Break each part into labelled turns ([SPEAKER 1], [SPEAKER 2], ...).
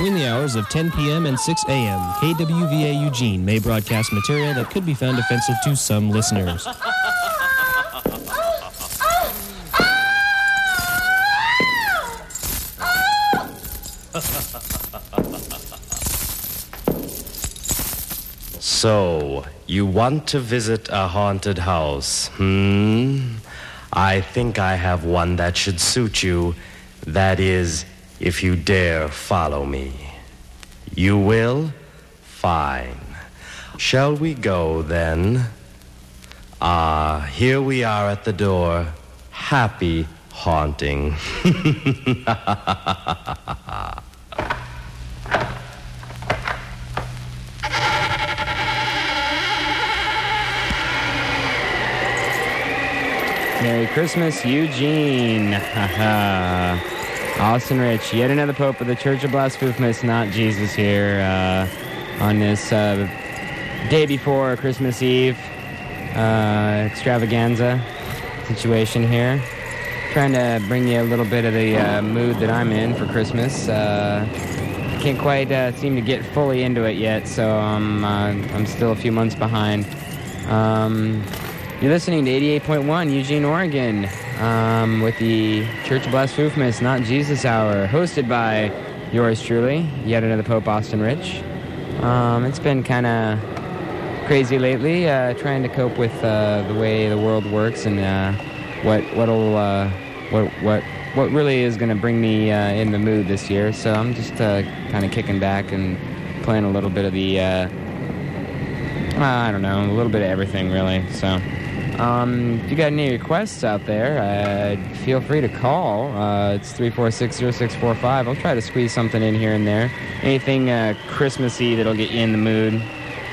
[SPEAKER 1] Between the hours of 10 p.m. and 6 a.m., KWVA Eugene may broadcast material that could be found offensive to some listeners.
[SPEAKER 2] So, you want to visit a haunted house, hmm? I think I have one that should suit you. That is, if you dare follow me. You will? Fine. Shall we go then? Ah, here we are at the door. Happy haunting.
[SPEAKER 3] Merry Christmas, Eugene. Austin Rich, yet another pope of the Church of Blasphemous, not Jesus here, uh, on this uh, day before Christmas Eve uh, extravaganza situation here. Trying to bring you a little bit of the uh, mood that I'm in for Christmas. Uh, can't quite uh, seem to get fully into it yet, so I'm, uh, I'm still a few months behind. Um, you're listening to 88.1 Eugene, Oregon, um, with the Church of Blessed Blasphemous, Not Jesus Hour, hosted by yours truly, yet another Pope, Austin Rich. Um, it's been kind of crazy lately, uh, trying to cope with uh, the way the world works and uh, what what'll uh, what what what really is going to bring me uh, in the mood this year. So I'm just uh, kind of kicking back and playing a little bit of the. I don't know, a little bit of everything, really. So, um, if you got any requests out there, uh, feel free to call. Uh, it's 346-0645. I'll try to squeeze something in here and there. Anything uh, Christmassy that'll get you in the mood.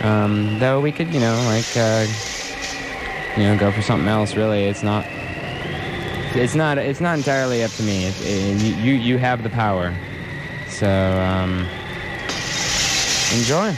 [SPEAKER 3] Um, though we could, you know, like, uh, you know, go for something else. Really, it's not. It's not. It's not entirely up to me. It, it, you you have the power. So, um, enjoy.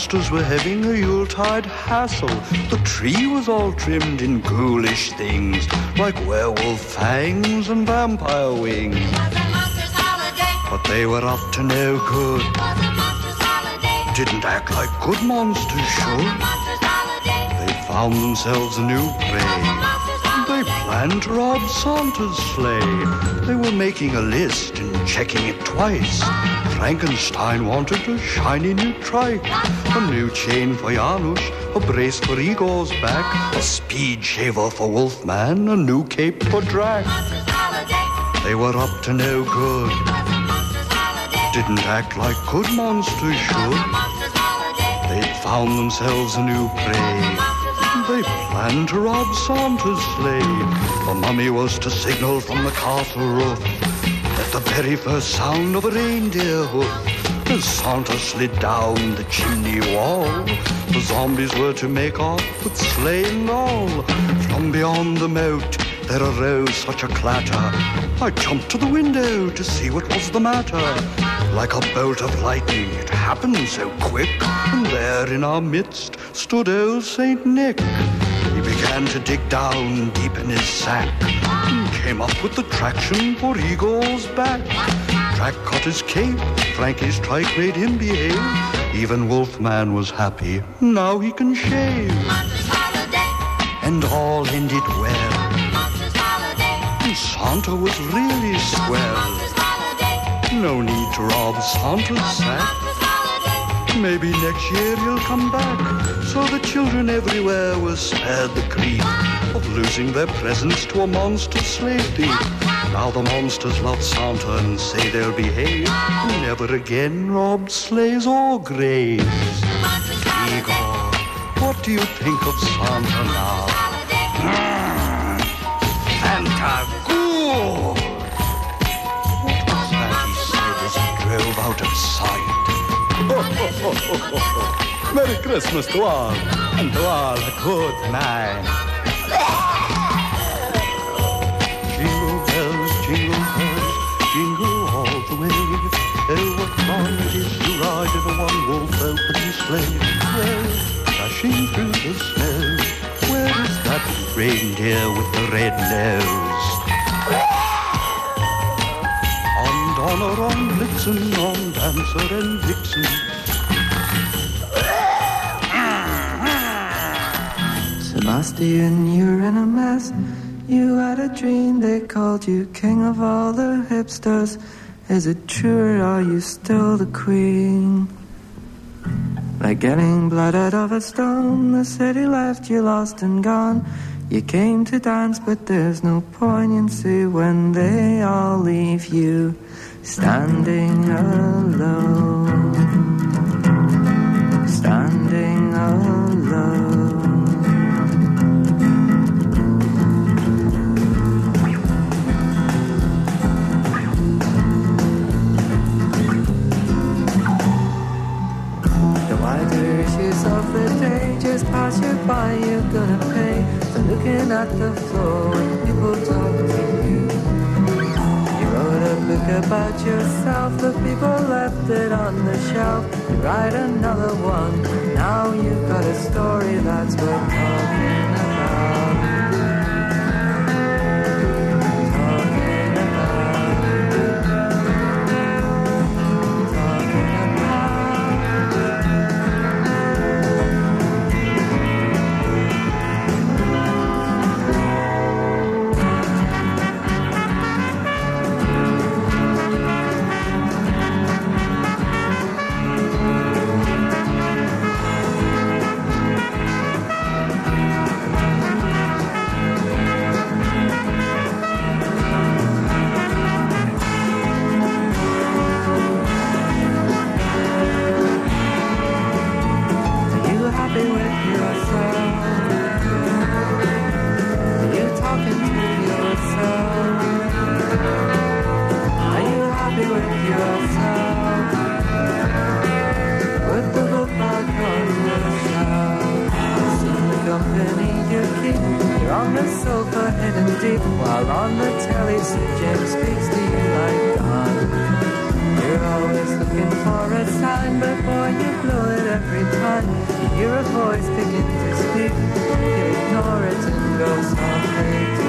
[SPEAKER 4] Monsters were having a Yuletide hassle. The tree was all trimmed in ghoulish things like werewolf fangs and vampire wings. But they were up to no good, didn't act like good monsters should. They found themselves a new prey. They planned to rob Santa's sleigh. They were making a list checking it twice. Frankenstein wanted a shiny new trike, a new chain for Janusz, a brace for Igor's back, a speed shaver for Wolfman, a new cape for Drac. They were up to no good, didn't act like good monsters should. They'd found themselves a new prey. They planned to rob Santa's sleigh. The mummy was to signal from the castle roof the very first sound of a reindeer hoof. Santa slid down the chimney wall, the zombies were to make off with and all. From beyond the moat, there arose such a clatter. I jumped to the window to see what was the matter. Like a bolt of lightning, it happened so quick, and there in our midst stood old Saint Nick. He began to dig down deep in his sack came up with the traction for Igor's back. Drac got his cape, Frankie's trike made him behave. Even Wolfman was happy, now he can shave. And all ended well, and Santa was really swell. No need to rob Santa's sack. Maybe next year he'll come back. So the children everywhere were spared the grief of losing their presents to a monster slave thief. Now the monsters love Santa and say they'll behave. Never again rob sleighs or graves. Igor, what do you think of Santa now?
[SPEAKER 5] Holiday.
[SPEAKER 4] Santa good! What was that he said as he drove out of sight? Merry Christmas to all, and to all a good night. Jingle bells, jingle bells, jingle all the way. Oh, what fun it is to ride in a one-wolf open sleigh. Well, dashing through the snow. Where is that reindeer with the red nose? Donner, on Blitzen, Dancer and Vixen.
[SPEAKER 6] Sebastian, you're in a mess. You had a dream they called you king of all the hipsters. Is it true or are you still the queen? Like getting blood out of a stone, the city left you lost and gone. You came to dance, but there's no poignancy when they all leave you standing alone. Standing alone. The wider issues of the day just pass you by, you're gonna pay for looking at the floor people talk. About yourself. The people left it on the shelf. You write another one. Now you've got a story that's worth talking about. Company you keep. You're on the sofa head hidden deep while on the telly Sir James speaks to you like God. You're always looking for a sign, but boy, you blow it every time. You hear a voice begin to speak, you ignore it and go to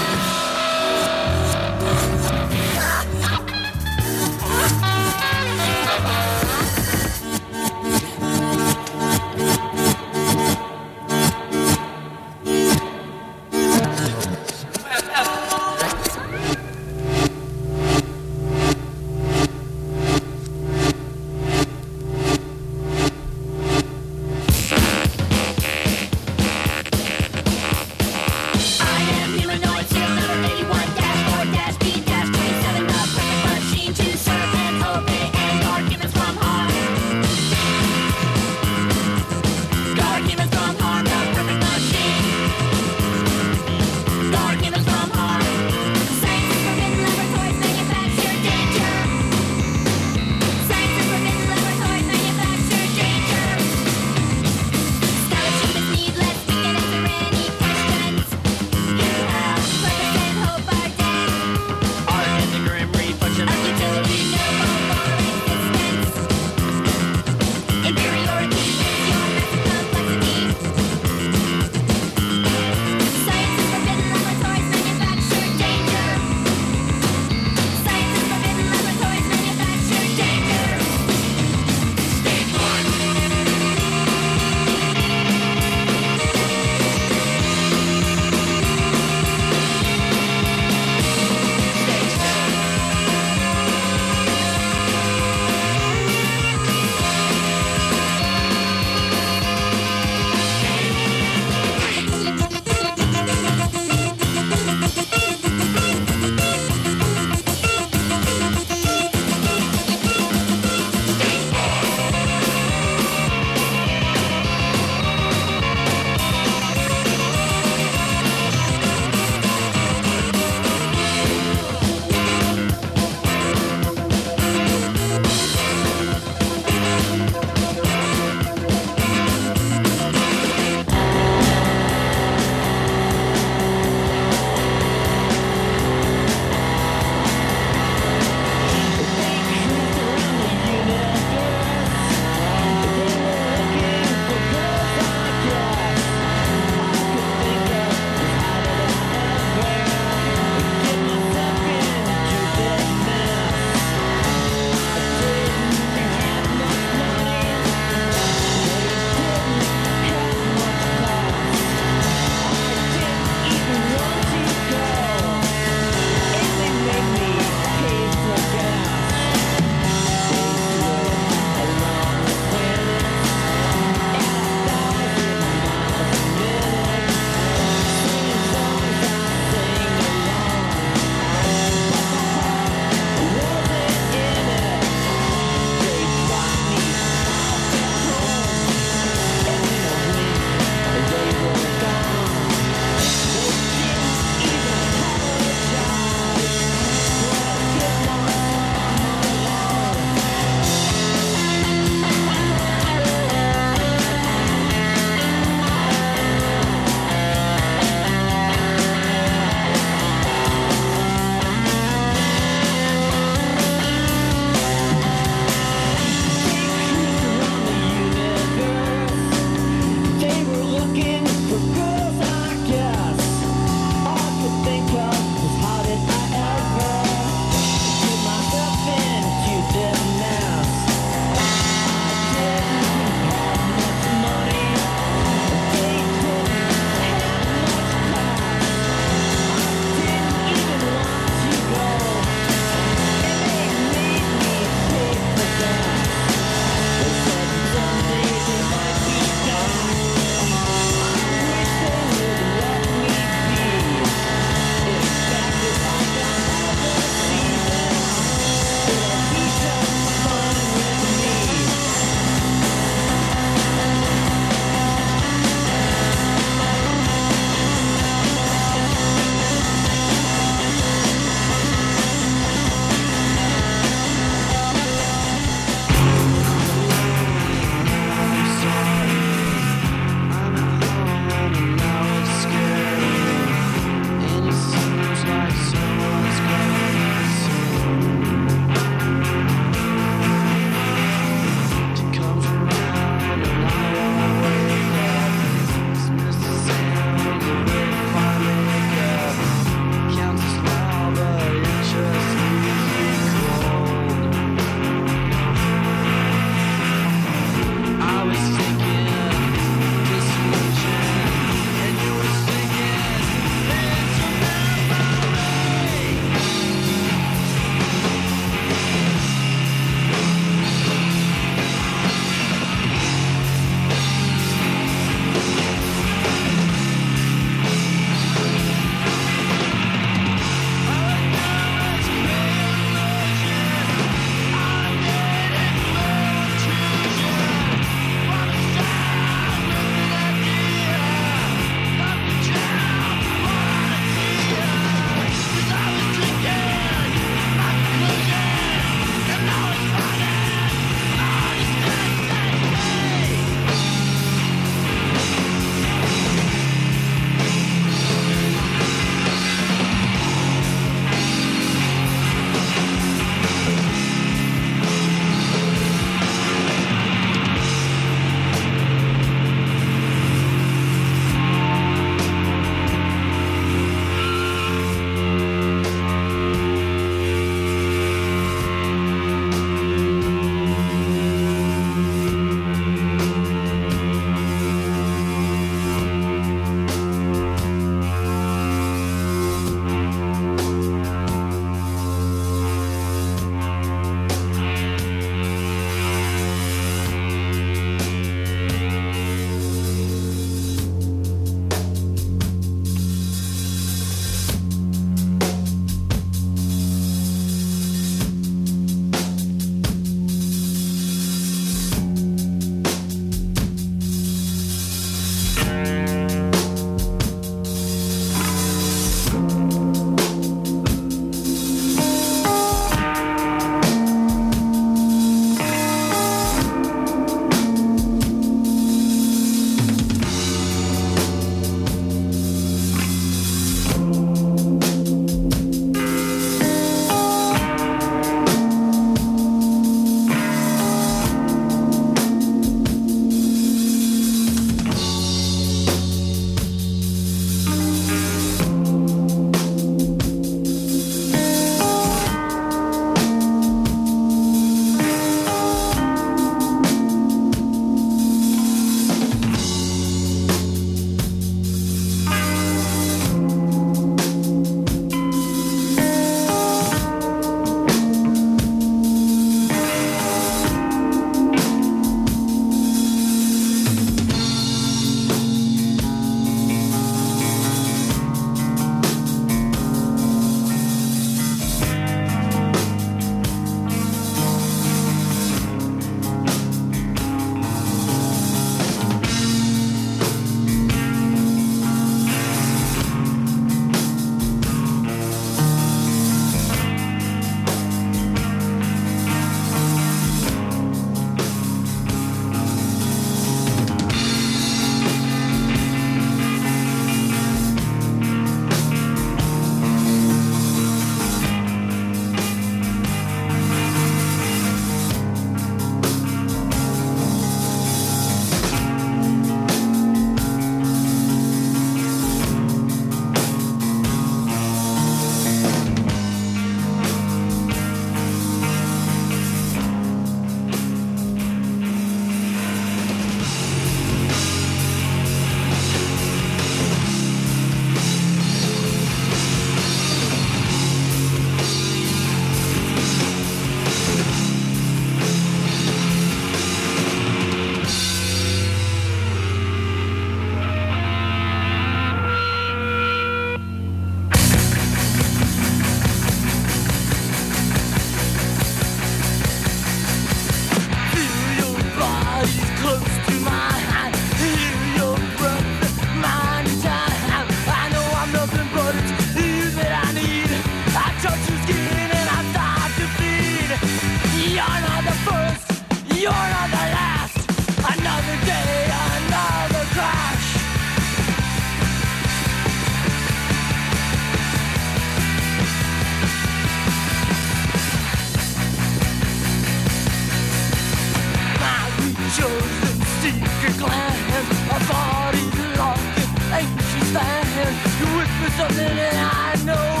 [SPEAKER 7] something that I know.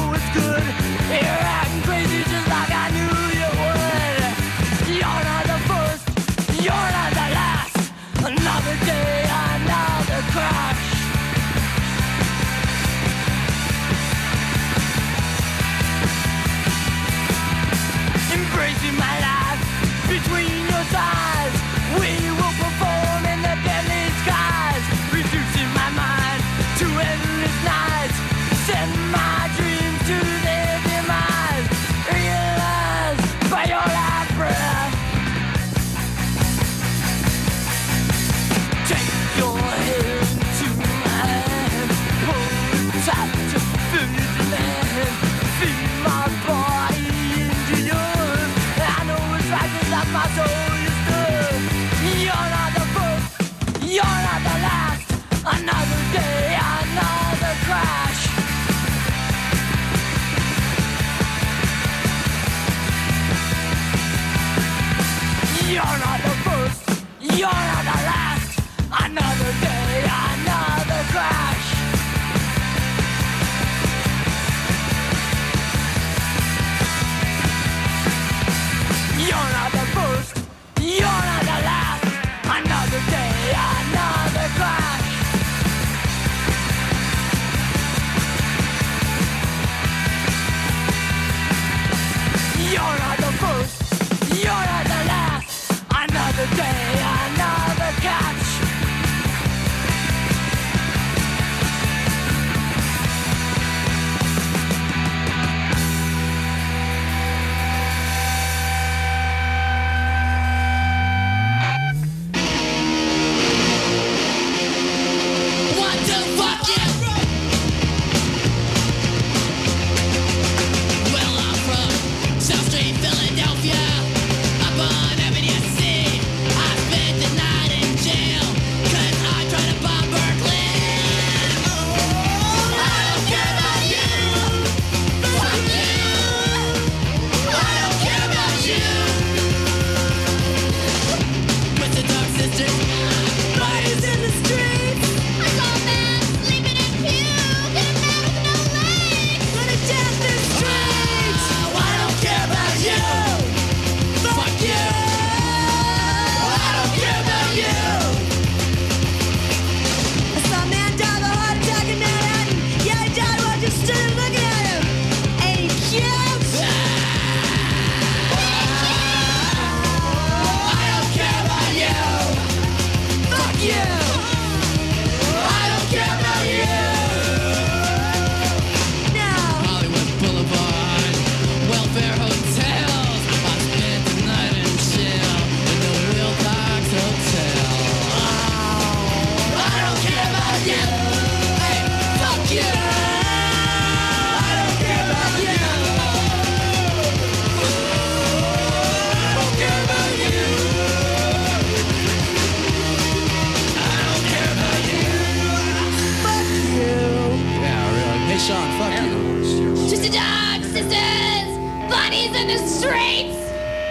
[SPEAKER 8] Sean. Fuck you.
[SPEAKER 9] Just a dog, sisters. Bunnies in the streets.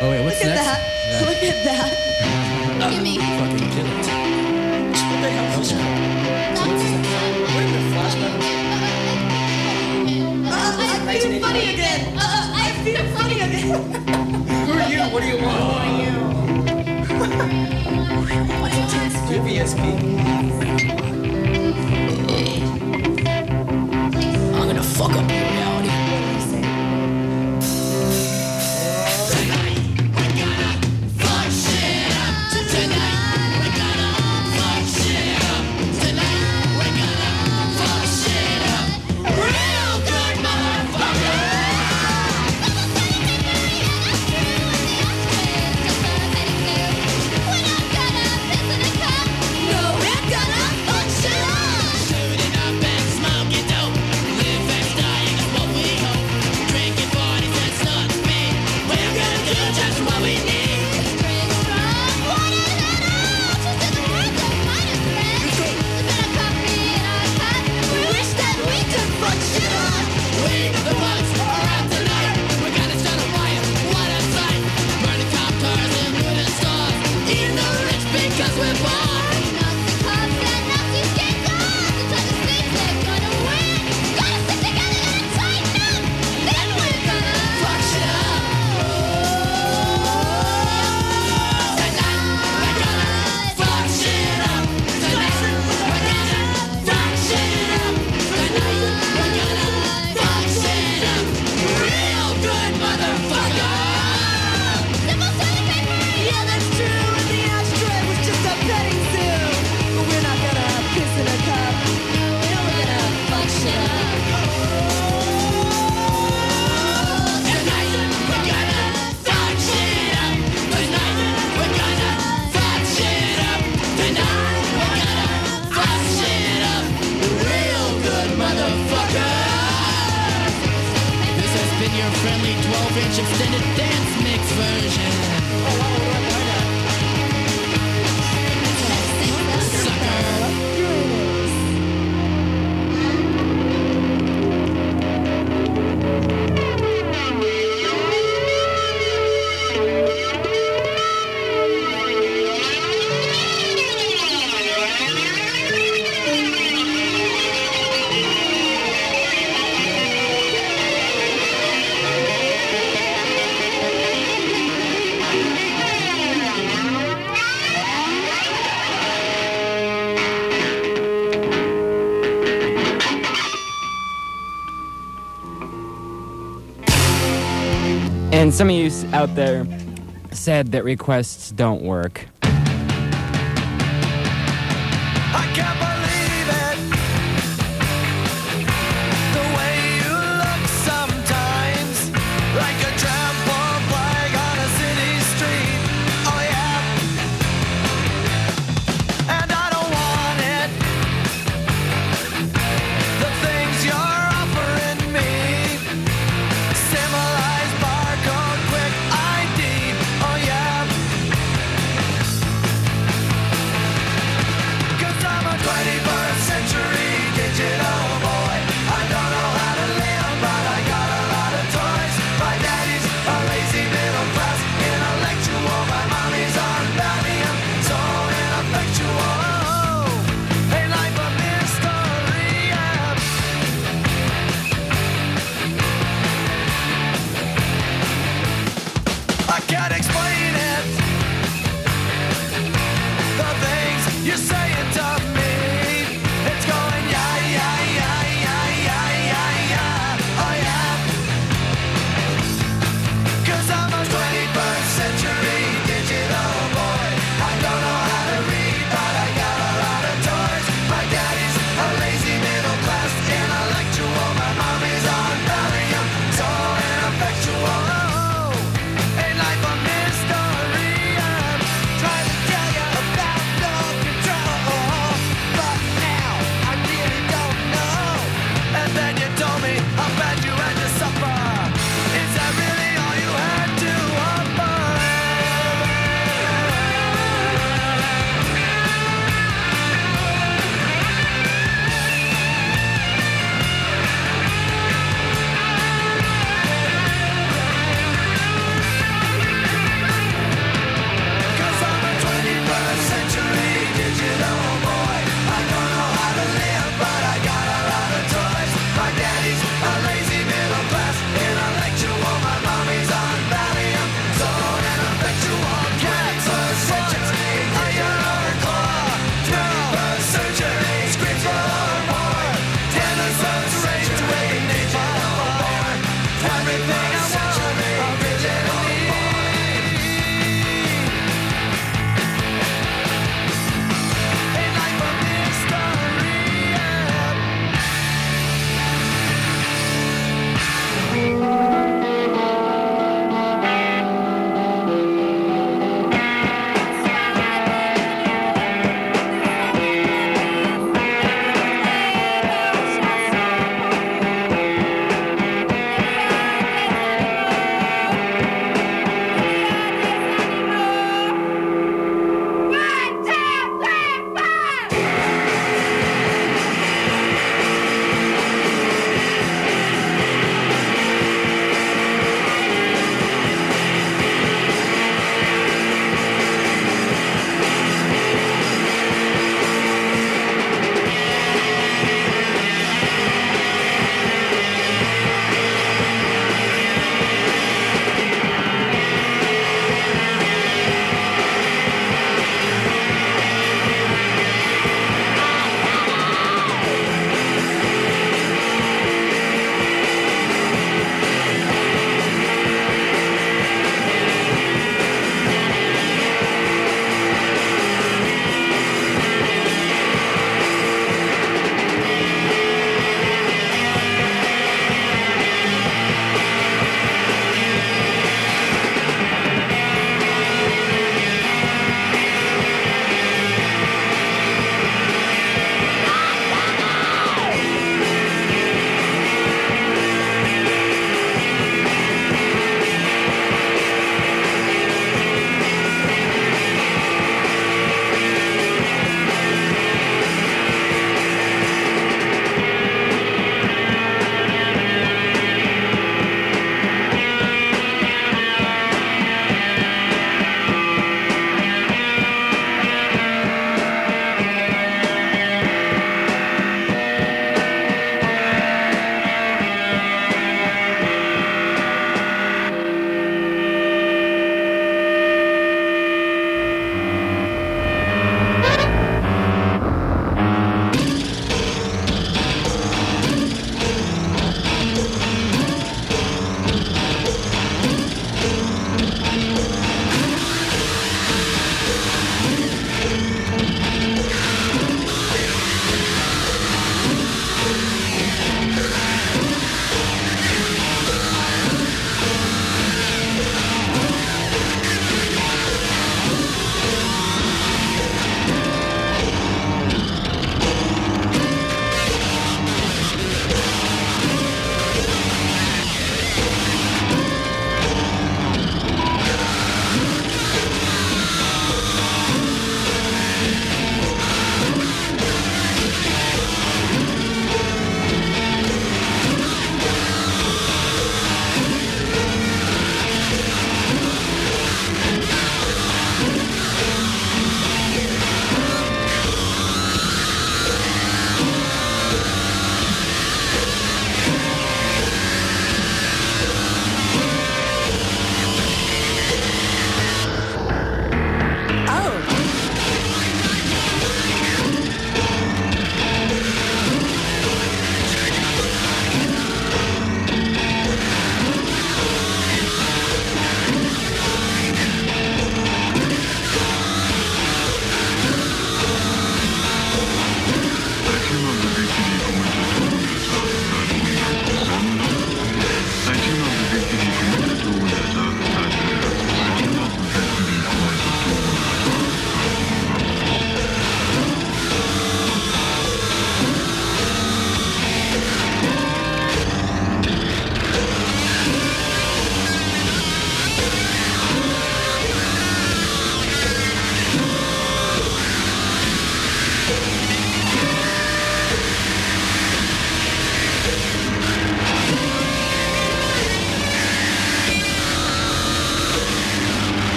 [SPEAKER 8] Oh wait, what's
[SPEAKER 10] Look
[SPEAKER 8] next?
[SPEAKER 10] At that. Look at that.
[SPEAKER 9] Look at me.
[SPEAKER 8] Fucking kill it.
[SPEAKER 10] What the hell is that? Wait a flashback. Uh, I feel funny again. Uh, I feel funny again.
[SPEAKER 11] Who are you? What do you want?
[SPEAKER 9] Who are you? What is? Do you have ESP? fuck up
[SPEAKER 12] now. some of you out there said that requests don't work.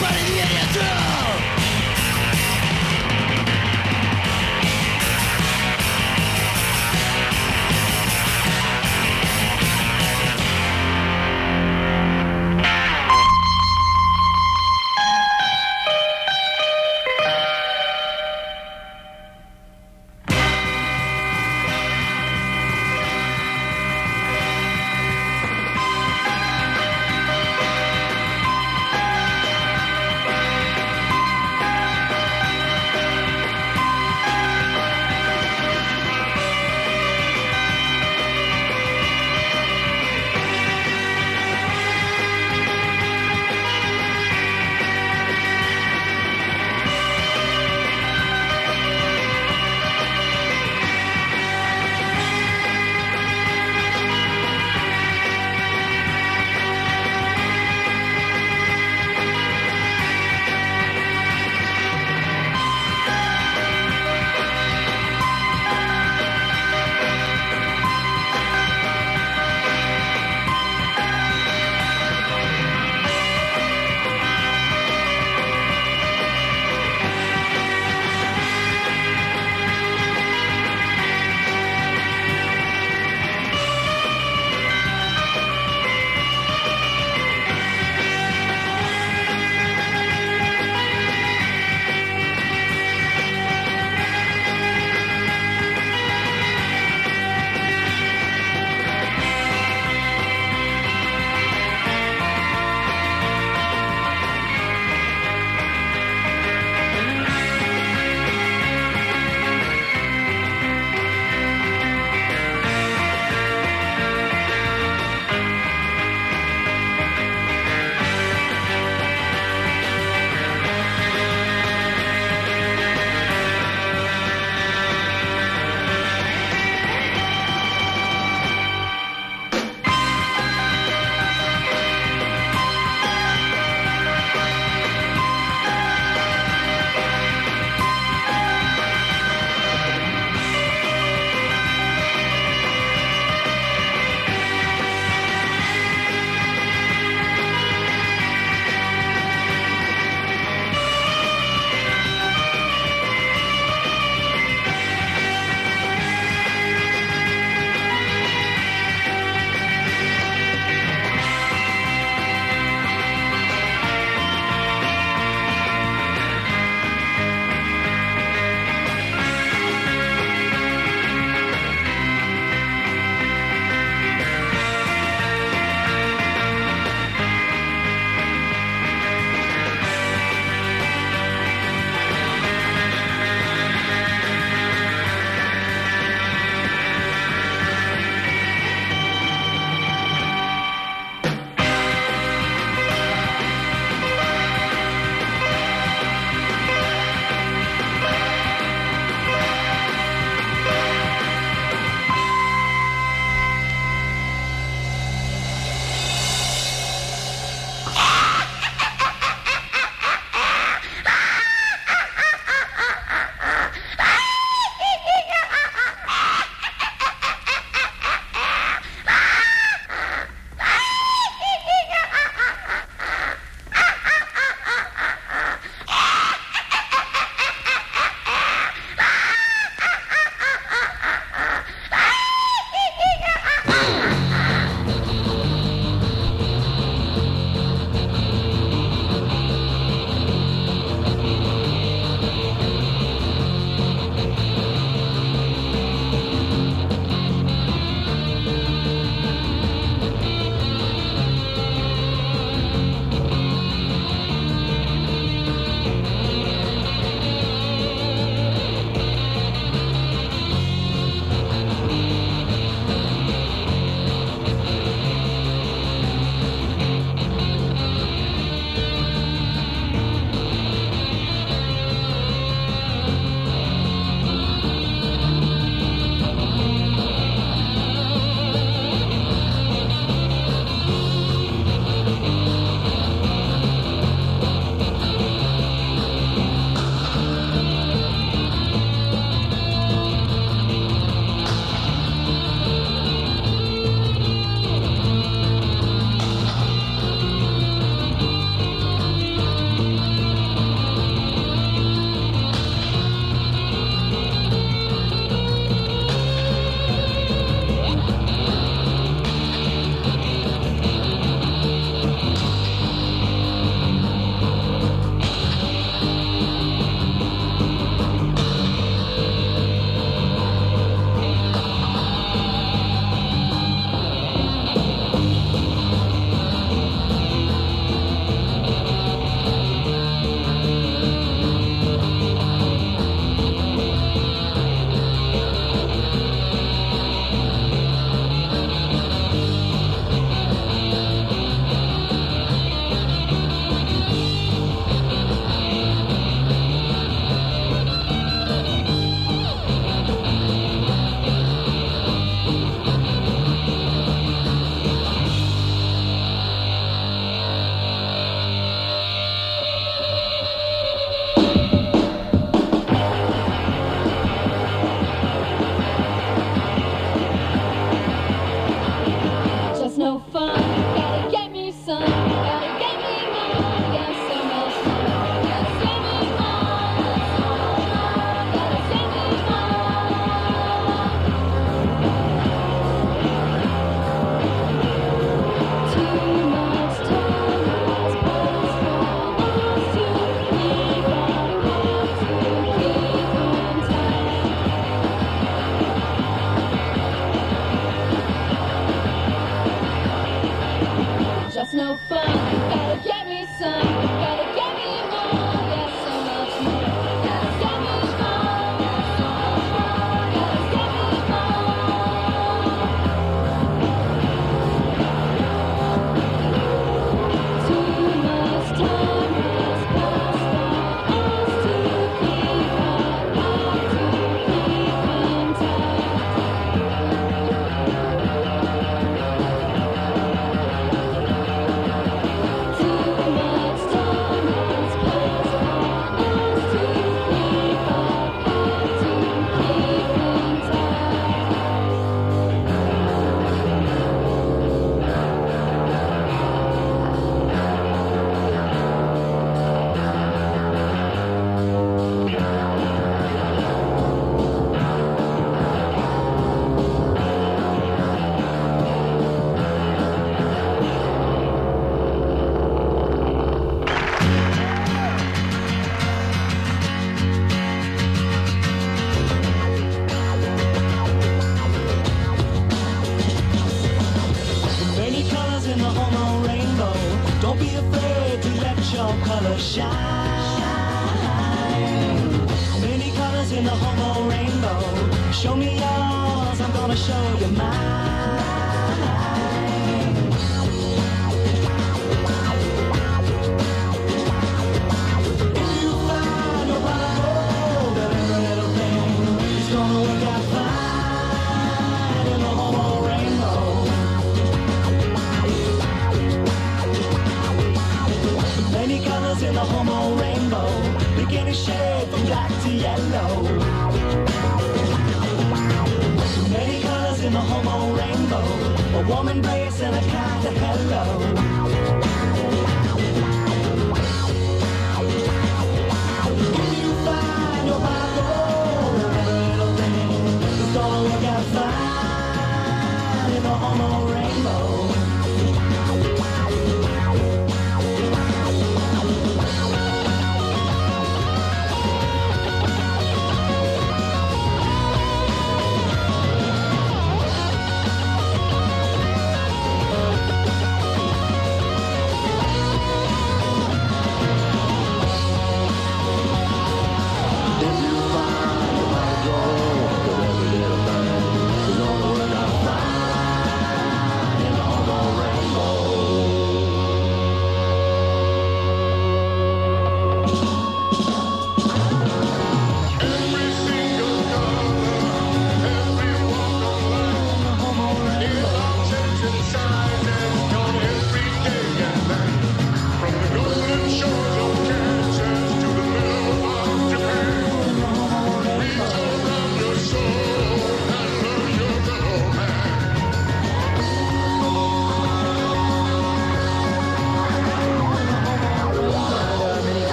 [SPEAKER 7] Putting the idiot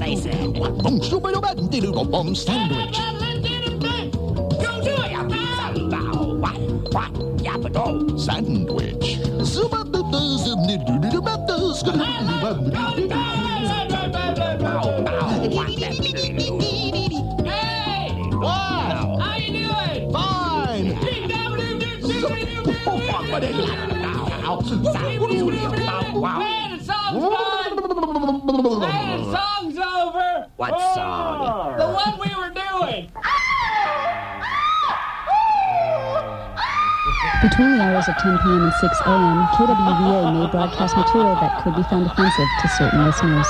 [SPEAKER 13] they.
[SPEAKER 14] Bomb sandwich. Sandwich.
[SPEAKER 13] Wow. Man, the song's fun. Over.
[SPEAKER 7] What song? Ah!
[SPEAKER 13] The one we were doing.
[SPEAKER 15] Between the hours of 10 p.m. and 6 a.m., KWVA may broadcast material that could be found offensive to certain listeners.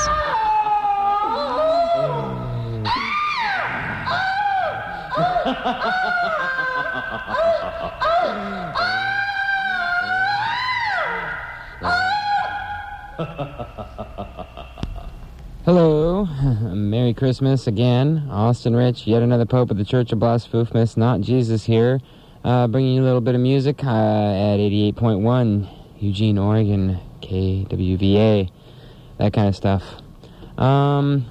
[SPEAKER 3] Christmas again. Austin Rich, yet another Pope of the Church of Blasphemous, not Jesus here, uh, bringing you a little bit of music uh, at 88.1 Eugene, Oregon, KWVA, that kind of stuff. Um,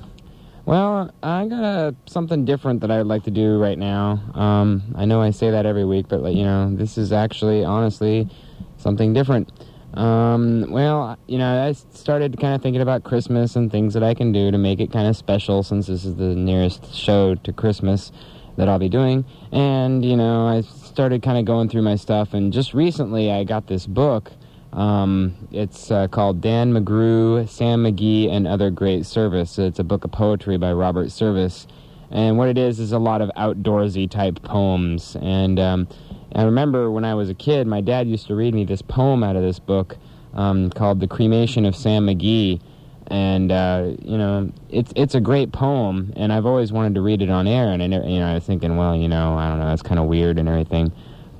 [SPEAKER 3] well, I got a, something different that I would like to do right now. Um, I know I say that every week, but like, you know, this is actually, honestly, something different. Um, well, you know, I started kind of thinking about Christmas and things that I can do to make it kind of special since this is the nearest show to Christmas that I'll be doing. And, you know, I started kind of going through my stuff, and just recently I got this book. Um, it's uh, called Dan McGrew, Sam McGee, and Other Great Service. It's a book of poetry by Robert Service. And what it is is a lot of outdoorsy type poems. And um, I remember when I was a kid, my dad used to read me this poem out of this book um, called The Cremation of Sam McGee. and uh, you know, it's it's a great poem, and I've always wanted to read it on air, and I never, you know, I was thinking, well, you know, I don't know, that's kind of weird and everything,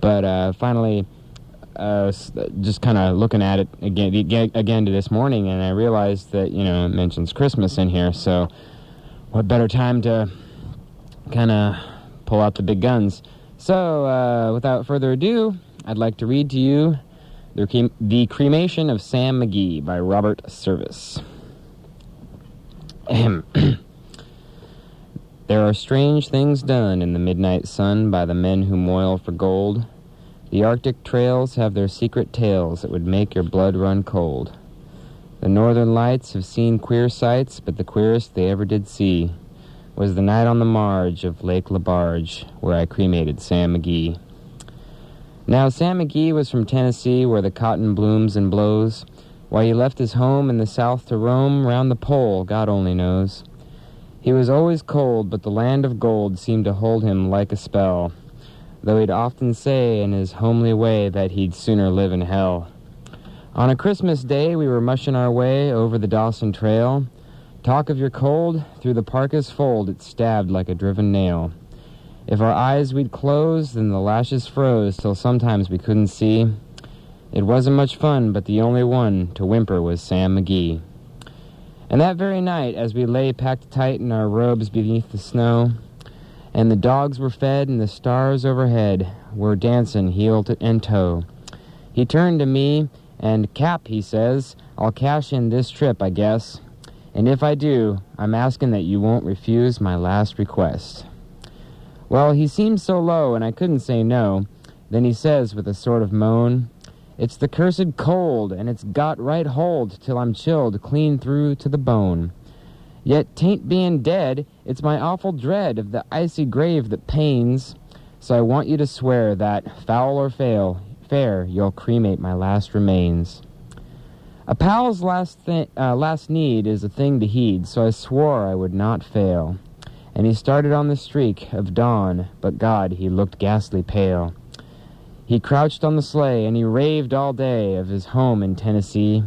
[SPEAKER 3] but uh, finally, uh, just kind of looking at it again, again again to this morning, and I realized that you know it mentions Christmas in here, so what better time to kind of pull out the big guns? So, uh, without further ado, I'd like to read to you the, Cre- the Cremation of Sam McGee by Robert Service. There are strange things done in the midnight sun by the men who moil for gold. The Arctic trails have their secret tales that would make your blood run cold. The northern lights have seen queer sights, but the queerest they ever did see was the night on the marge of Lake Labarge, where I cremated Sam McGee. Now, Sam McGee was from Tennessee, where the cotton blooms and blows. Why he left his home in the south to roam round the pole, God only knows. He was always cold, but the land of gold seemed to hold him like a spell, though he'd often say in his homely way that he'd sooner live in hell. On a Christmas day, we were mushing our way over the Dawson Trail. Talk of your cold, through the parka's fold it stabbed like a driven nail. If our eyes we'd close, then the lashes froze till sometimes we couldn't see. It wasn't much fun, but the only one to whimper was Sam McGee. And that very night, as we lay packed tight in our robes beneath the snow, and the dogs were fed and the stars overhead were dancing heel to and toe, he turned to me and, Cap, he says, I'll cash in this trip, I guess. And if I do, I'm asking that you won't refuse my last request. Well, he seemed so low, and I couldn't say no. Then he says with a sort of moan, It's the cursed cold, and it's got right hold till I'm chilled clean through to the bone. Yet tain't being dead, it's my awful dread of the icy grave that pains. So I want you to swear that, foul or fail, fair, you'll cremate my last remains. A pal's last, thi- uh, last need is a thing to heed, so I swore I would not fail. And he started on the streak of dawn, but God, he looked ghastly pale. He crouched on the sleigh, and he raved all day of his home in Tennessee.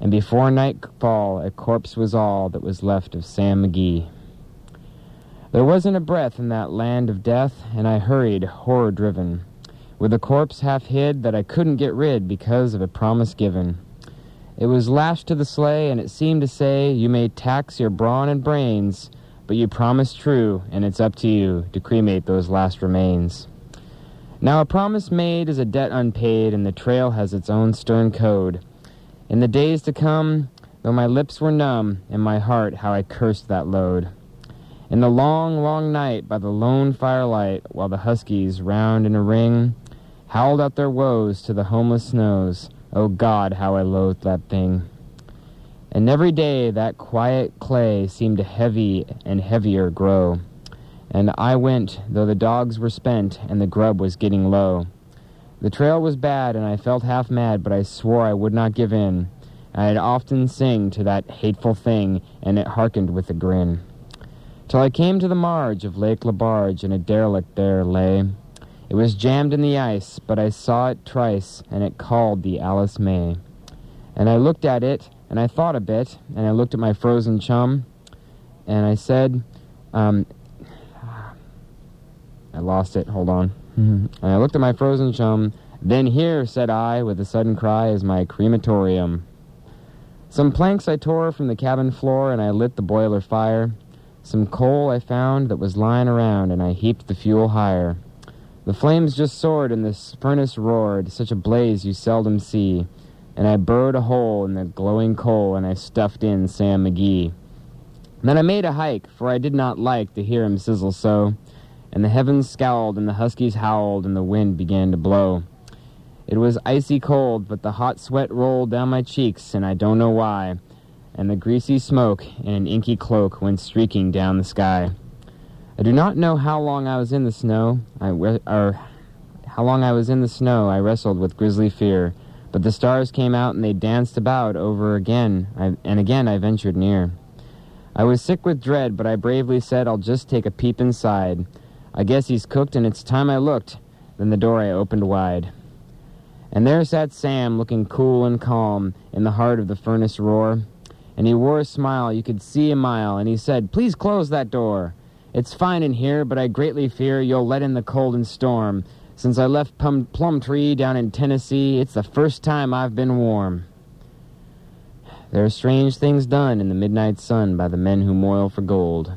[SPEAKER 3] And before nightfall, a corpse was all that was left of Sam McGee. There wasn't a breath in that land of death, and I hurried, horror driven, with a corpse half hid that I couldn't get rid because of a promise given. It was lashed to the sleigh, and it seemed to say, You may tax your brawn and brains, but you promised true, and it's up to you to cremate those last remains. Now, a promise made is a debt unpaid, and the trail has its own stern code. In the days to come, though my lips were numb, and my heart, how I cursed that load. In the long, long night, by the lone firelight, while the huskies, round in a ring, howled out their woes to the homeless snows, oh God, how I loathed that thing. And every day that quiet clay seemed to heavy and heavier grow. And I went, though the dogs were spent and the grub was getting low. The trail was bad, and I felt half mad, but I swore I would not give in. I'd often sing to that hateful thing, and it hearkened with a grin. Till I came to the marge of Lake Labarge, and a derelict there lay. It was jammed in the ice, but I saw it trice, and it called the Alice May. And I looked at it, and I thought a bit, and I looked at my frozen chum, and I said, um, I lost it, hold on. and I looked at my frozen chum. Then here, said I, with a sudden cry, is my crematorium. Some planks I tore from the cabin floor, and I lit the boiler fire. Some coal I found that was lying around, and I heaped the fuel higher. The flames just soared, and the furnace roared, such a blaze you seldom see. And I burrowed a hole in the glowing coal, and I stuffed in Sam McGee. Then I made a hike, for I did not like to hear him sizzle so. And the heavens scowled, and the huskies howled, and the wind began to blow. It was icy cold, but the hot sweat rolled down my cheeks, and I don't know why. And the greasy smoke in an inky cloak went streaking down the sky. I do not know how long I was in the snow, I or how long I was in the snow. I wrestled with grisly fear, but the stars came out and they danced about over again, I, and again I ventured near. I was sick with dread, but I bravely said, "I'll just take a peep inside." I guess he's cooked, and it's time I looked. Then the door I opened wide. And there sat Sam, looking cool and calm, in the heart of the furnace roar. And he wore a smile you could see a mile, and he said, Please close that door. It's fine in here, but I greatly fear you'll let in the cold and storm. Since I left Plum, Plum Tree down in Tennessee, it's the first time I've been warm. There are strange things done in the midnight sun by the men who moil for gold.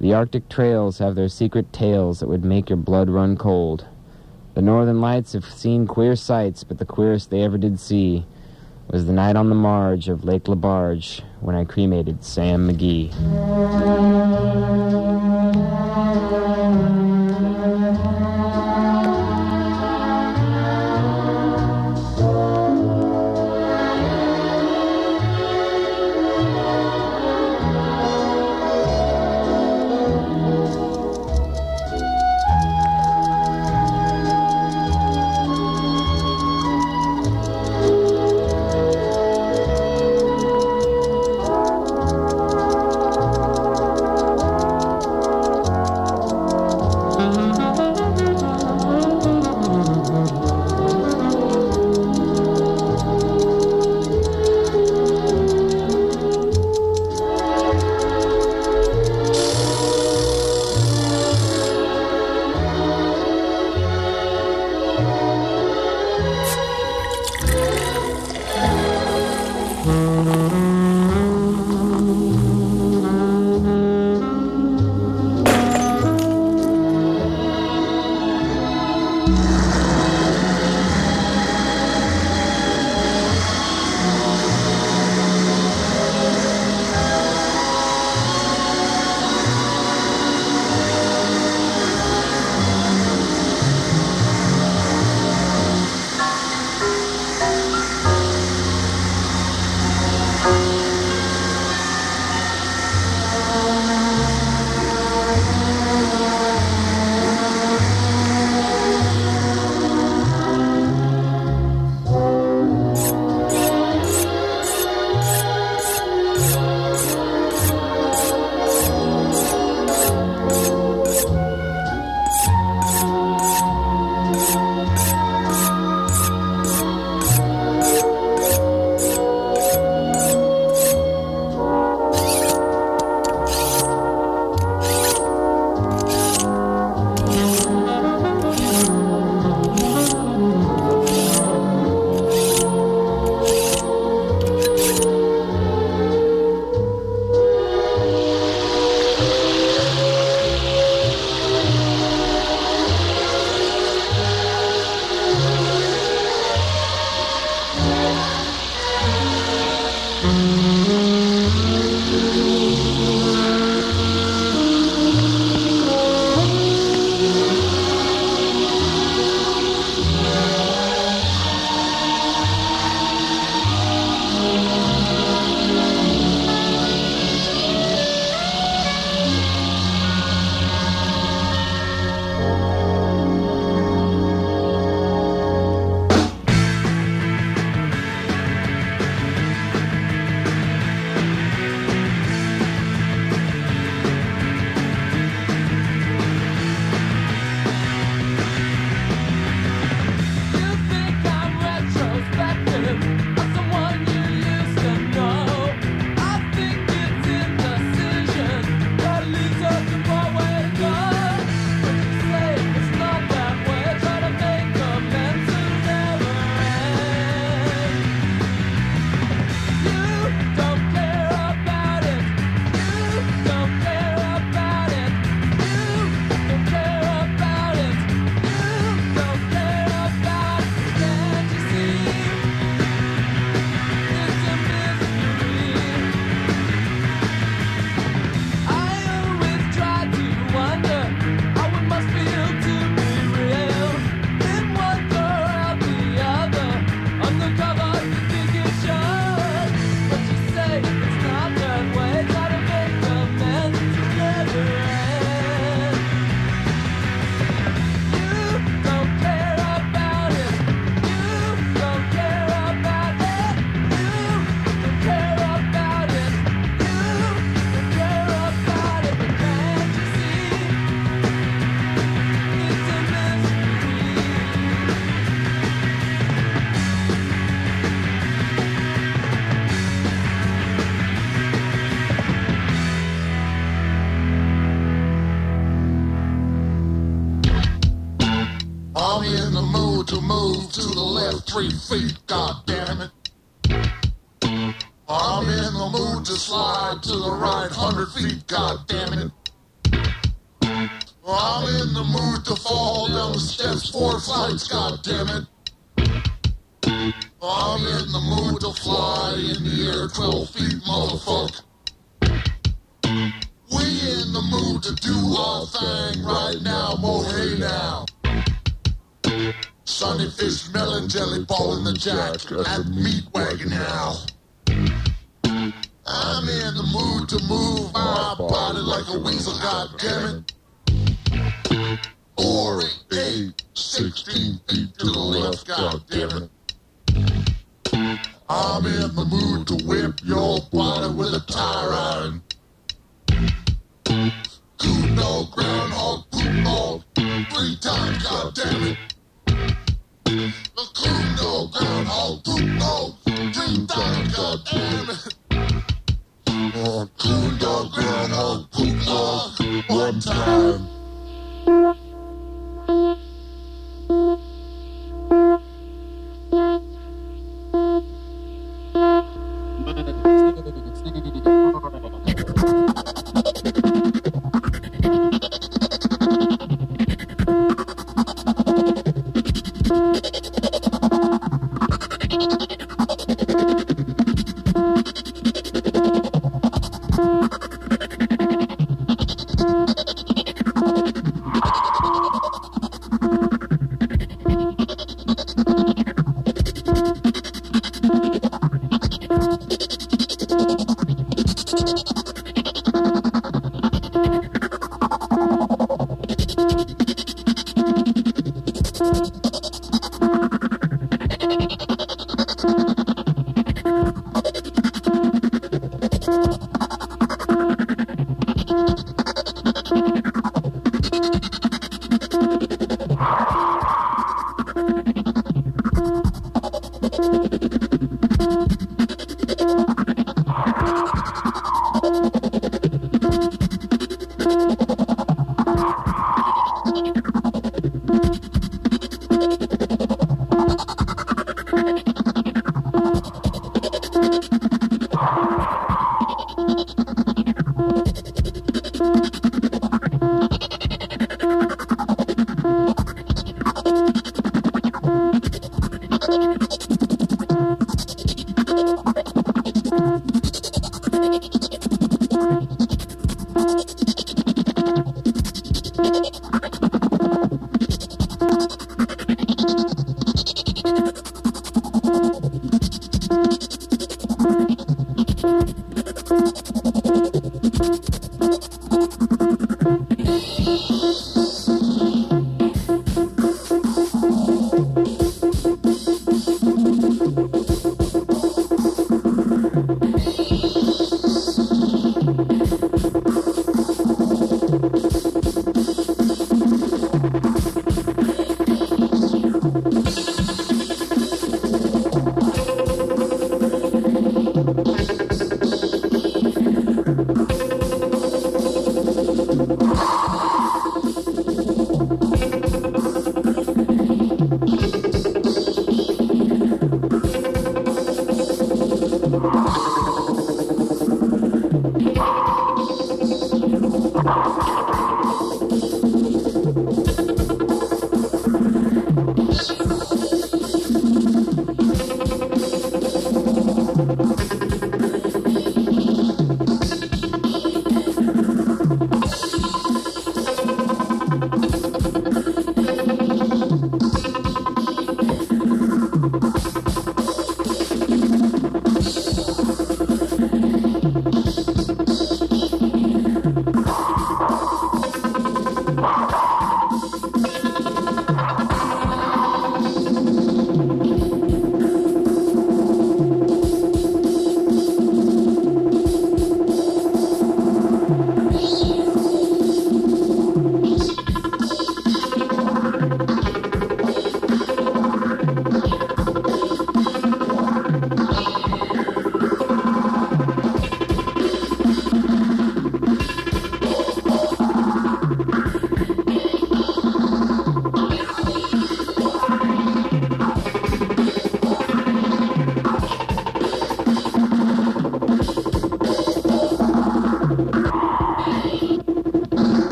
[SPEAKER 3] The Arctic trails have their secret tales that would make your blood run cold. The Northern Lights have seen queer sights, but the queerest they ever did see was the night on the marge of Lake LaBarge when I cremated Sam McGee.
[SPEAKER 16] Música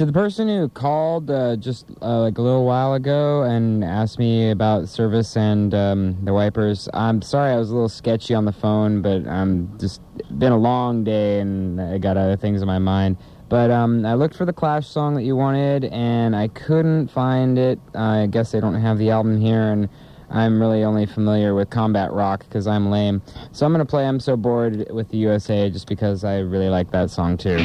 [SPEAKER 16] to the
[SPEAKER 3] person who called uh, just uh, like a little while ago and asked me about service and um, the Wipers, I'm sorry I was a little sketchy on the phone, but I'm just been a long day and I got other things in my mind. But um, I looked for the Clash song that you wanted and I couldn't find it. I guess they don't have the album here, and I'm really only familiar with Combat Rock because I'm lame. So I'm gonna play "I'm So Bored" with the USA just because I really like that song too.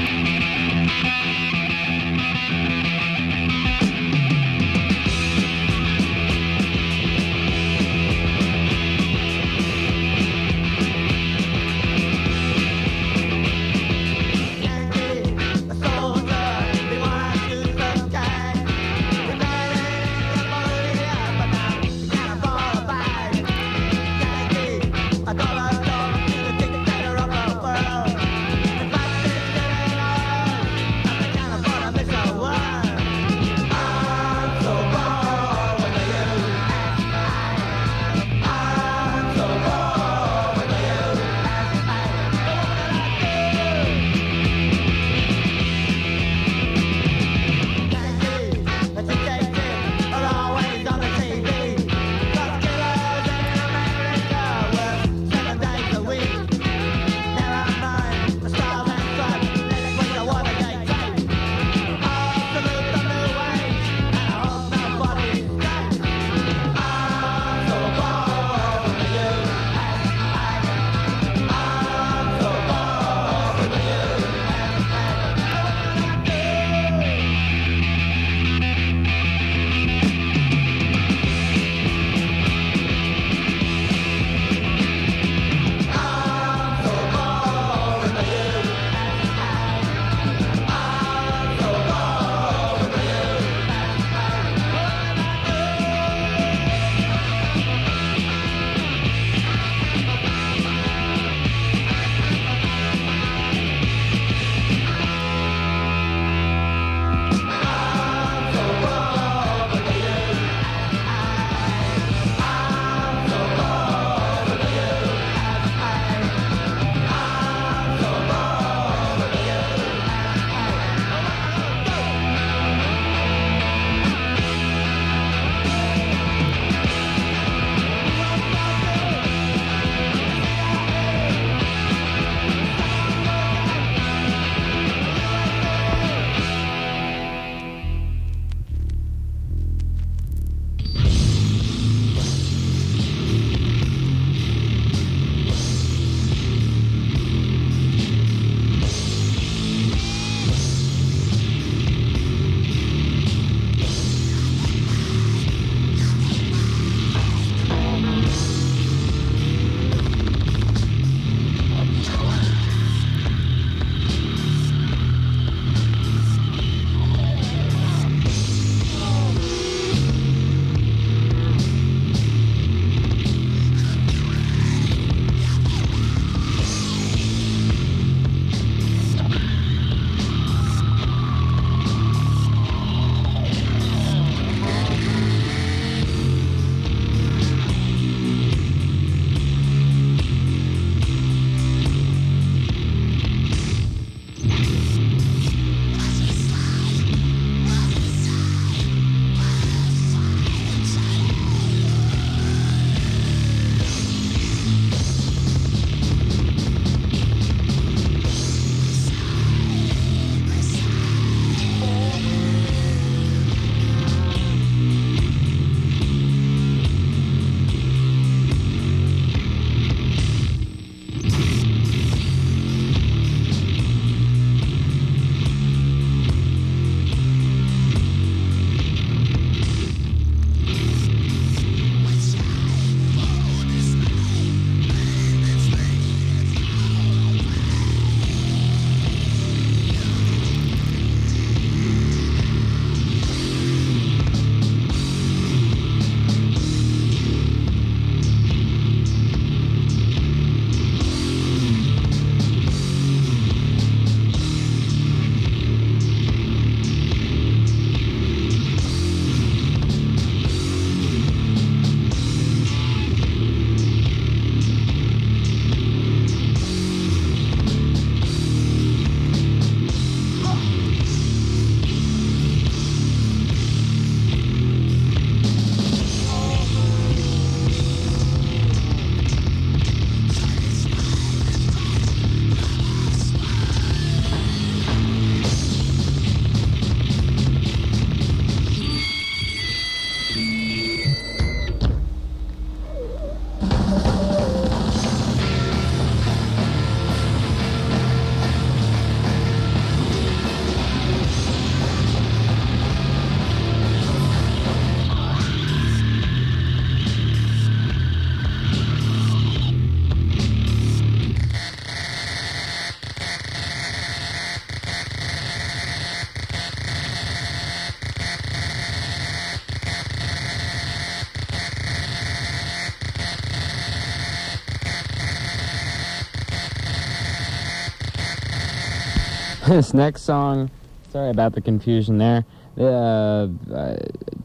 [SPEAKER 3] This next song, sorry about the confusion there. Uh, I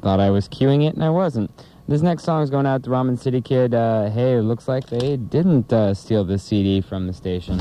[SPEAKER 3] thought I was queuing it and I wasn't. This next song is going out to Ramen City Kid. Uh, hey, it looks like they didn't uh, steal the CD from the station.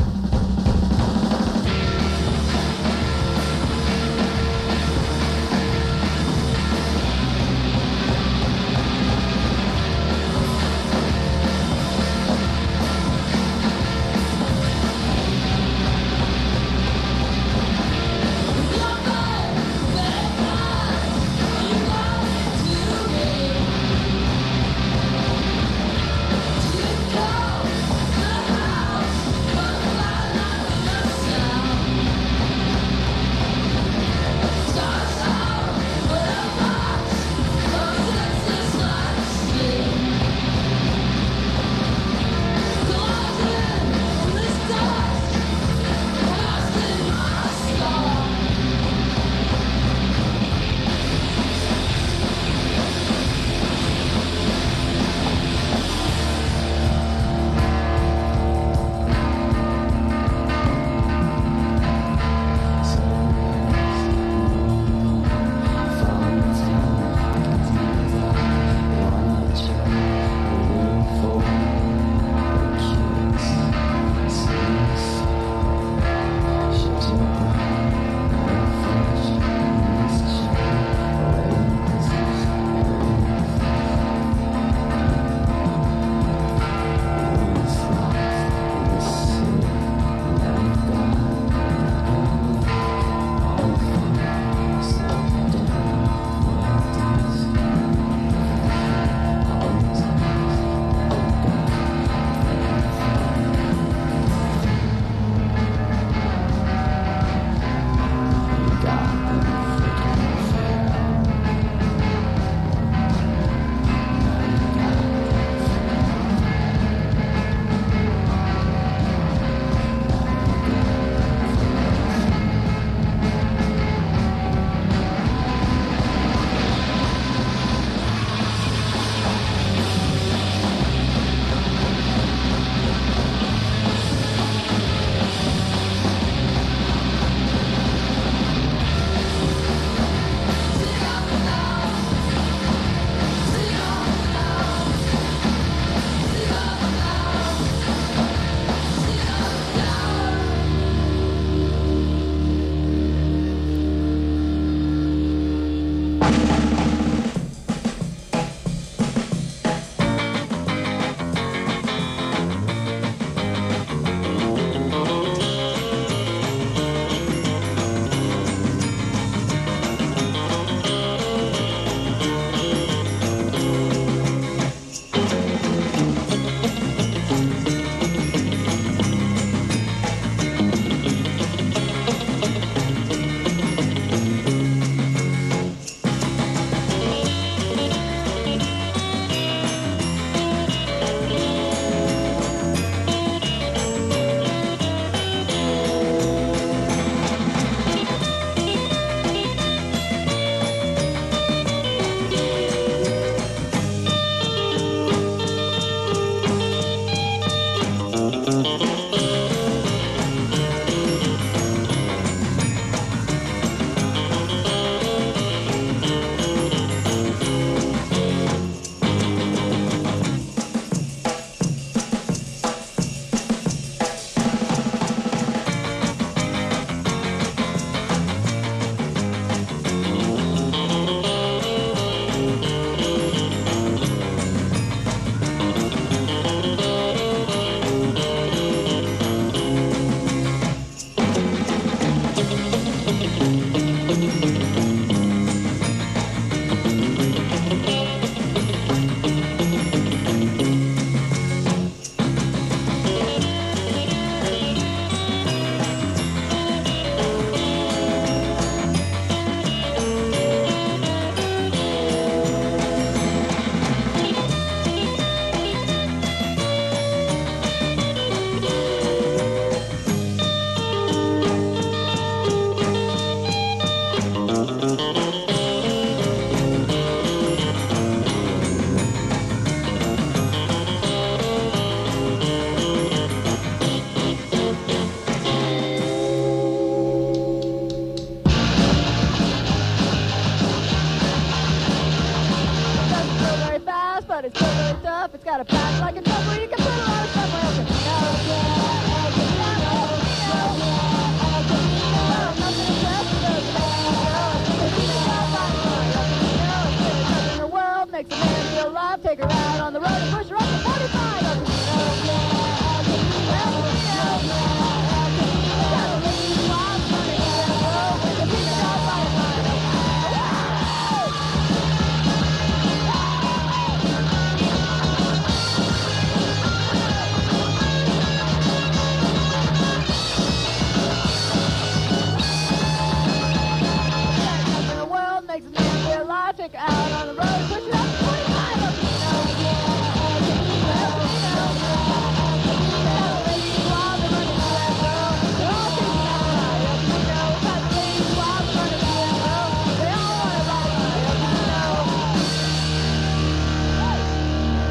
[SPEAKER 5] Stuff. It's got a back like a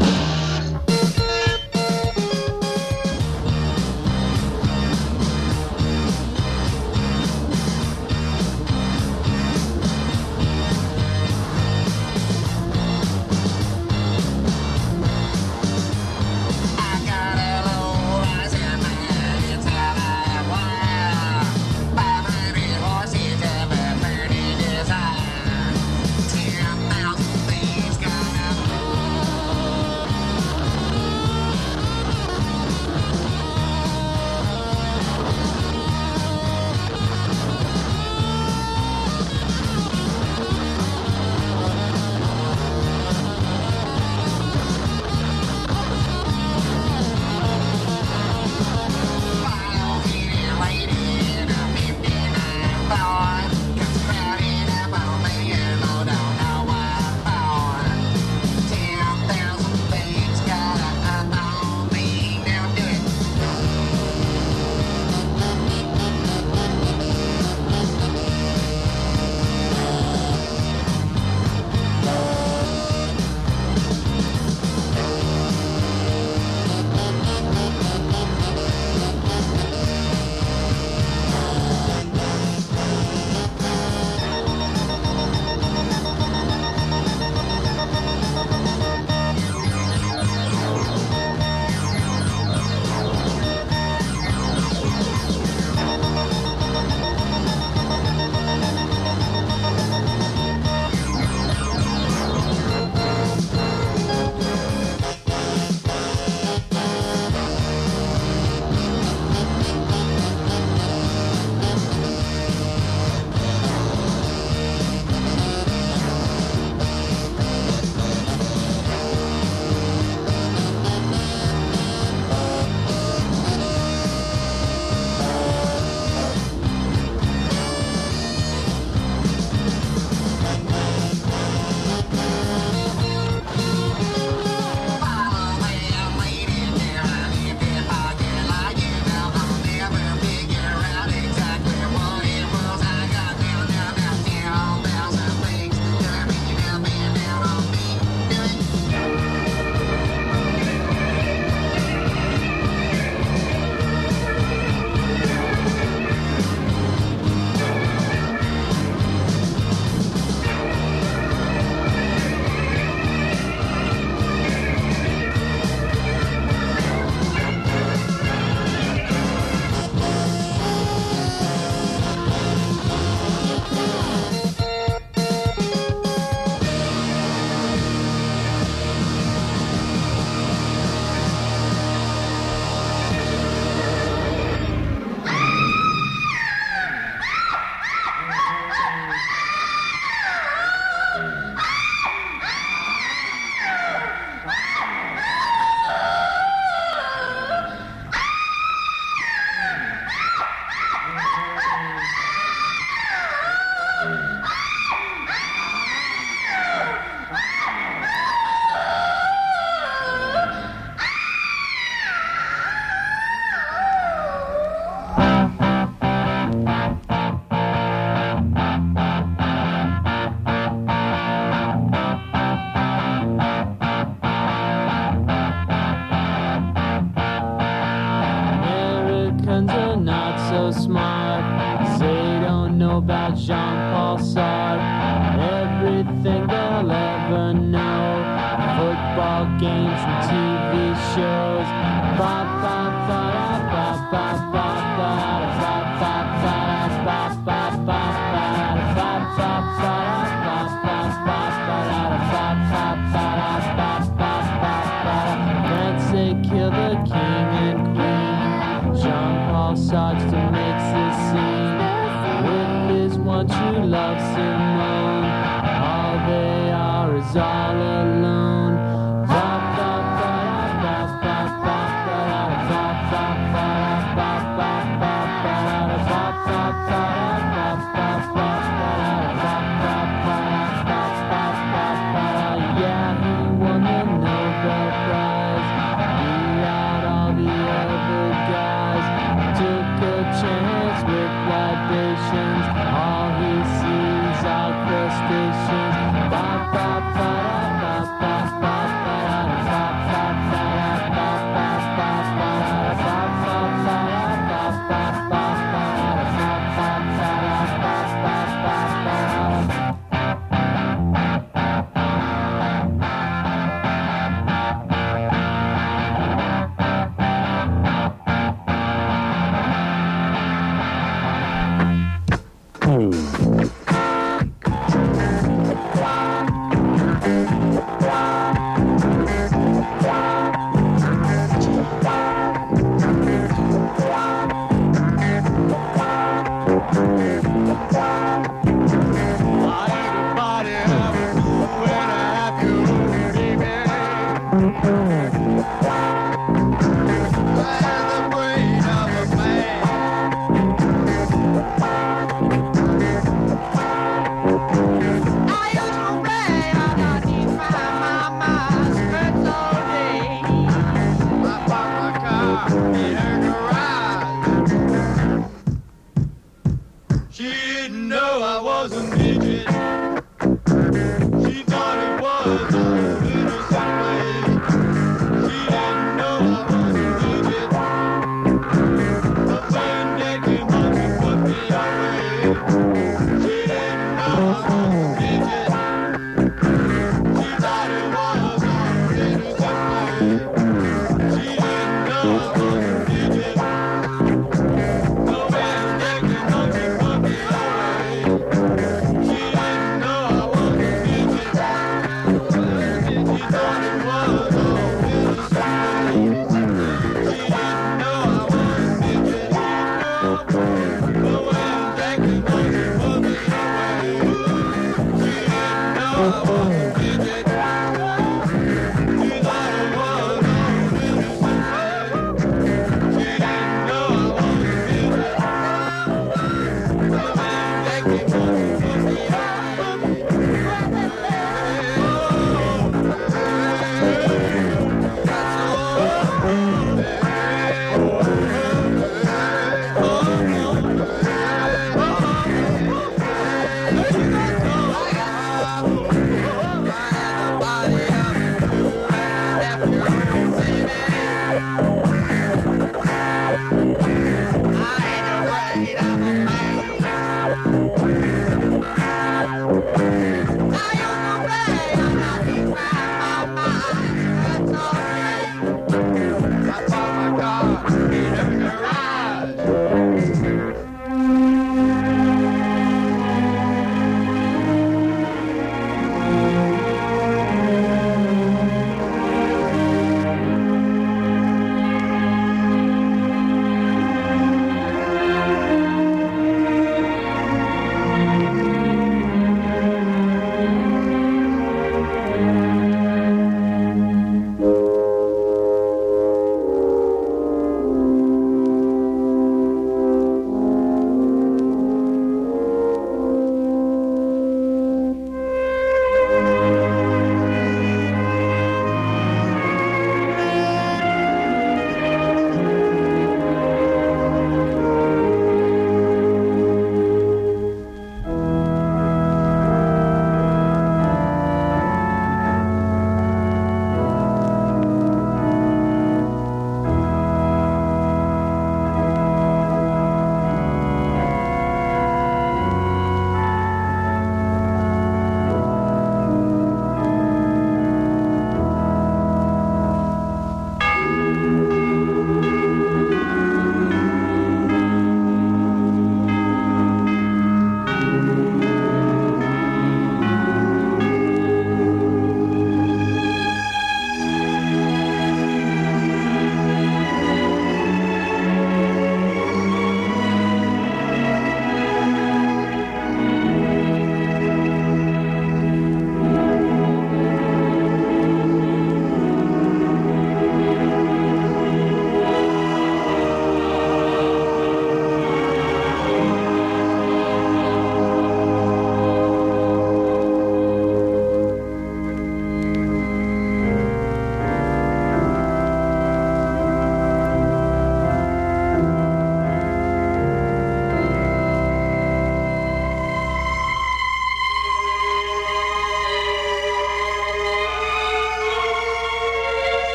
[SPEAKER 17] about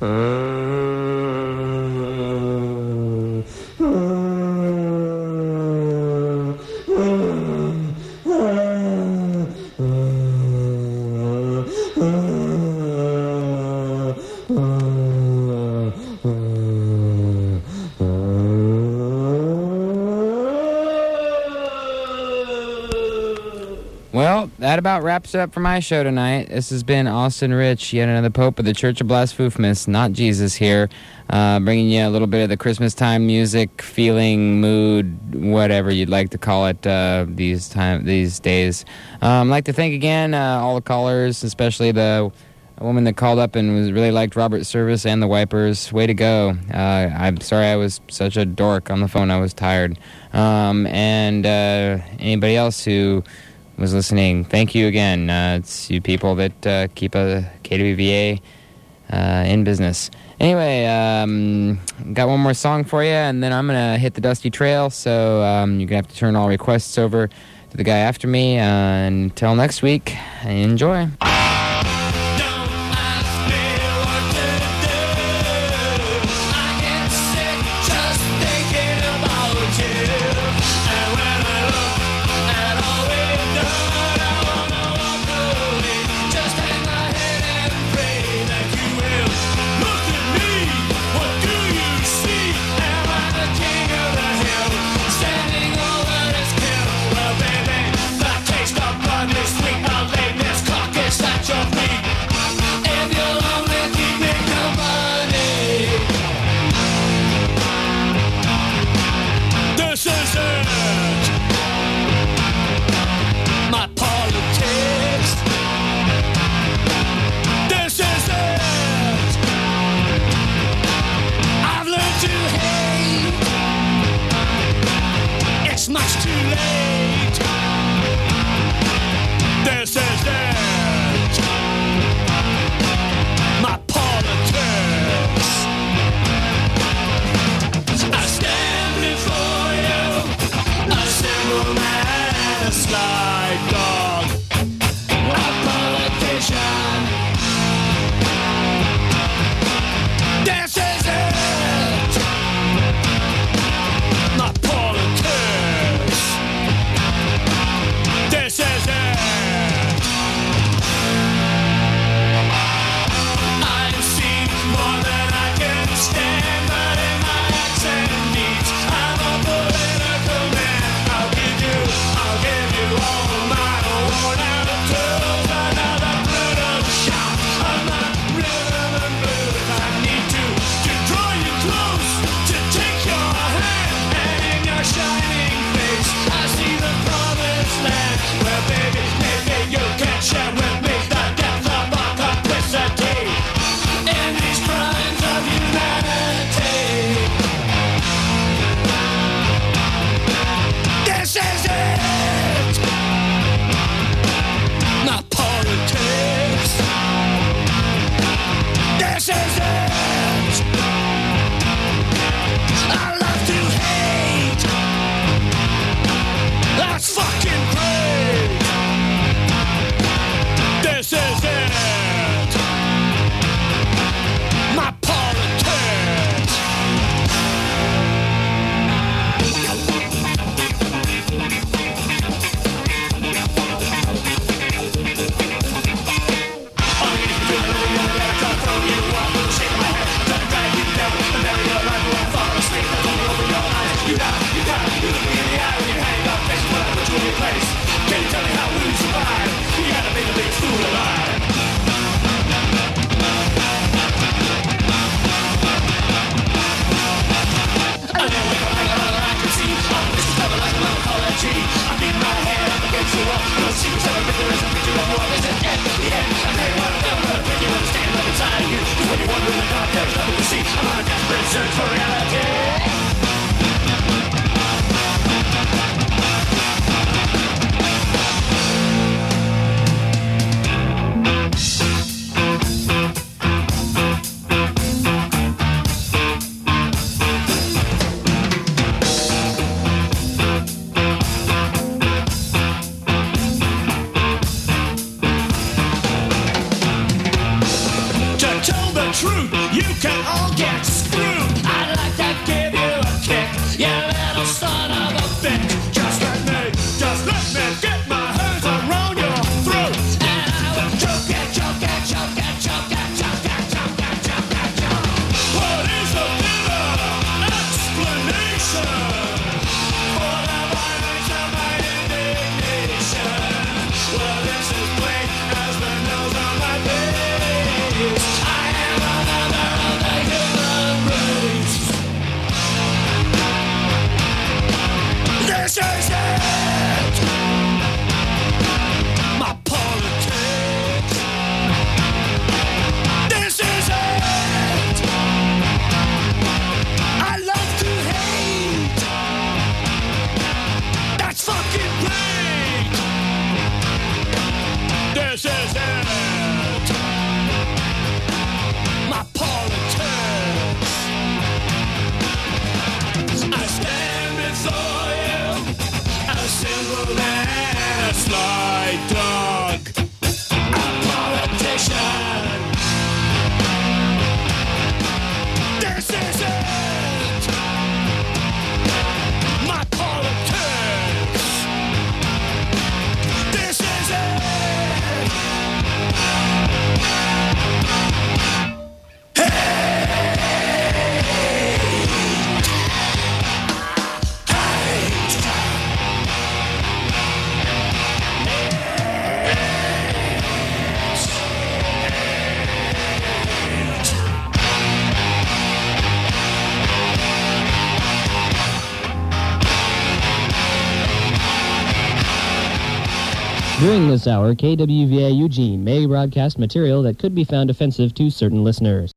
[SPEAKER 13] Uh.
[SPEAKER 3] That about wraps it up for my show tonight. This has been Austin Rich, yet another Pope of the Church of Blasphemous, not Jesus here, uh, bringing you a little bit of the Christmas time music, feeling, mood, whatever you'd like to call it uh, these time these days. Um, I'd like to thank again uh, all the callers, especially the woman that called up and was really liked Robert's service and the Wipers. Way to go! Uh, I'm sorry I was such a dork on the phone. I was tired. Um, and uh, anybody else who was listening, thank you again. Uh, it's you people that uh, keep a KWVA uh, in business. Anyway, um, got one more song for you, and then I'm gonna hit the dusty trail. So um, you're gonna have to turn all requests over to the guy after me. Uh, until next week, enjoy.
[SPEAKER 1] This hour, KWVA Eugene may broadcast material that could be found offensive to certain listeners.